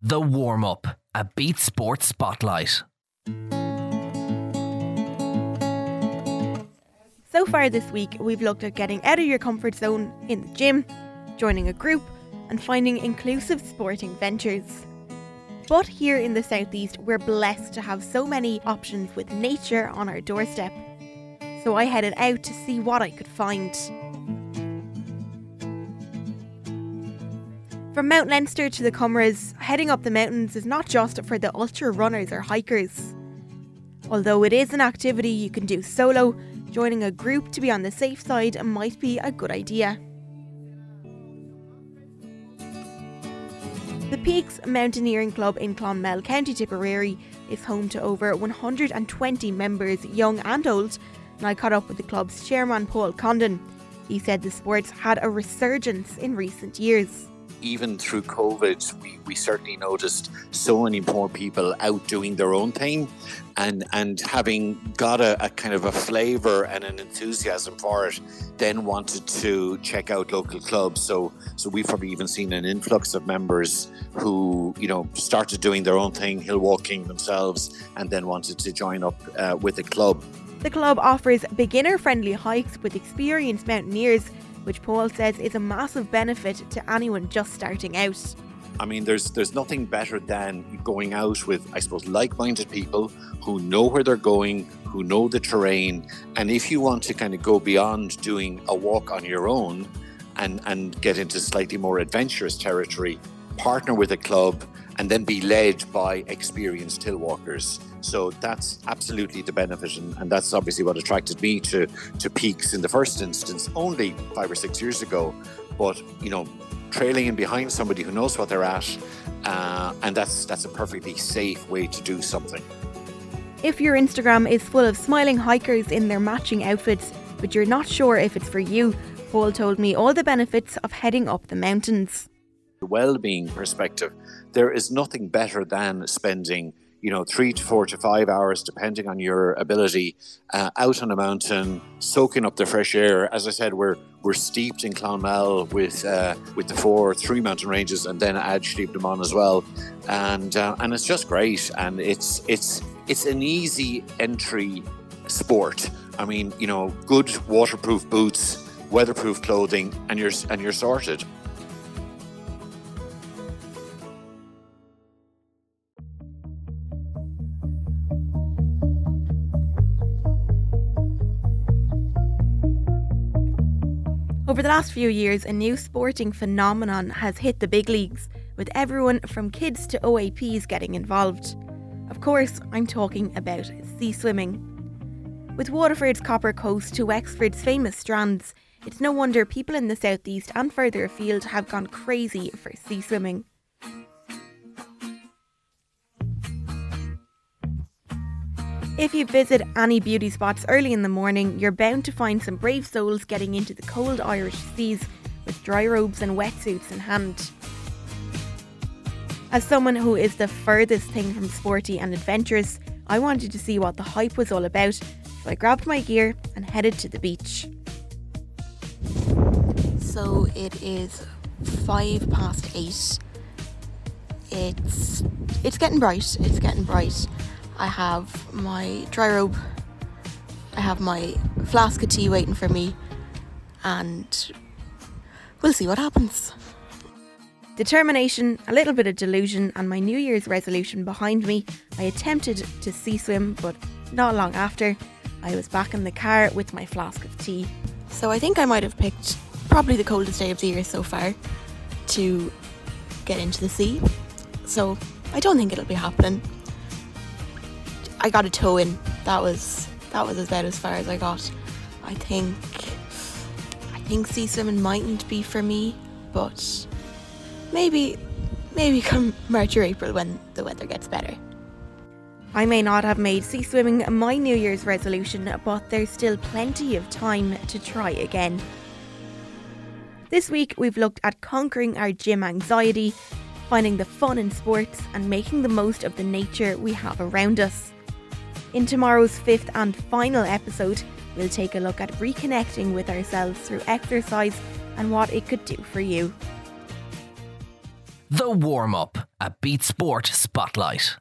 The Warm Up, a Beat Sports Spotlight. So far this week, we've looked at getting out of your comfort zone in the gym, joining a group, and finding inclusive sporting ventures. But here in the southeast, we're blessed to have so many options with nature on our doorstep. So I headed out to see what I could find. From Mount Leinster to the Comeraghs, heading up the mountains is not just for the ultra runners or hikers. Although it is an activity you can do solo, joining a group to be on the safe side might be a good idea. The Peaks Mountaineering Club in Clonmel, County Tipperary, is home to over 120 members, young and old, and I caught up with the club's chairman, Paul Condon. He said the sports had a resurgence in recent years even through COVID, we, we certainly noticed so many more people out doing their own thing and and having got a, a, kind of a flavor and an enthusiasm for it, then wanted to check out local clubs. So so we've probably even seen an influx of members who you know started doing their own thing, hill walking themselves, and then wanted to join up uh, with a club. The club offers beginner friendly hikes with experienced mountaineers which Paul says is a massive benefit to anyone just starting out. I mean, there's there's nothing better than going out with, I suppose, like-minded people who know where they're going, who know the terrain, and if you want to kind of go beyond doing a walk on your own, and and get into slightly more adventurous territory, partner with a club, and then be led by experienced hill walkers. So that's absolutely the benefit, and, and, that's obviously what attracted me to to Peaks in the first instance, only five or six years ago. But you know, trailing in behind somebody who knows what they're at, uh, and that's that's a perfectly safe way to do something. If your Instagram is full of smiling hikers in their matching outfits, but you're not sure if it's for you, Paul told me all the benefits of heading up the mountains. Well-being perspective, there is nothing better than spending you know, three to four to five hours, depending on your ability, uh, out on a mountain, soaking up the fresh air. As I said, we're we're steeped in Clonmel with uh, with the four three mountain ranges, and then add Sliabh as well, and uh, and it's just great. And it's it's it's an easy entry sport. I mean, you know, good waterproof boots, weatherproof clothing, and you're and you're sorted. Over the last few years, a new sporting phenomenon has hit the big leagues, with everyone from kids to OAPs getting involved. Of course, I'm talking about sea swimming. With Waterford's Copper Coast to Wexford's famous strands, it's no wonder people in the southeast and further afield have gone crazy for sea swimming. If you visit any beauty spots early in the morning, you're bound to find some brave souls getting into the cold Irish seas with dry robes and wetsuits in hand. As someone who is the furthest thing from sporty and adventurous, I wanted to see what the hype was all about, so I grabbed my gear and headed to the beach. So it is five past eight. It's it's getting bright. It's getting bright. I have my dry robe, I have my flask of tea waiting for me, and we'll see what happens. Determination, a little bit of delusion, and my New Year's resolution behind me, I attempted to sea swim, but not long after, I was back in the car with my flask of tea. So I think I might have picked probably the coldest day of the year so far to get into the sea. So I don't think it'll be happening. I got a toe in. That was that was about as far as I got. I think I think sea swimming mightn't be for me, but maybe maybe come March or April when the weather gets better. I may not have made sea swimming my New Year's resolution, but there's still plenty of time to try again. This week we've looked at conquering our gym anxiety, finding the fun in sports, and making the most of the nature we have around us. In tomorrow's fifth and final episode, we'll take a look at reconnecting with ourselves through exercise and what it could do for you. The Warm Up a Beat Sport Spotlight.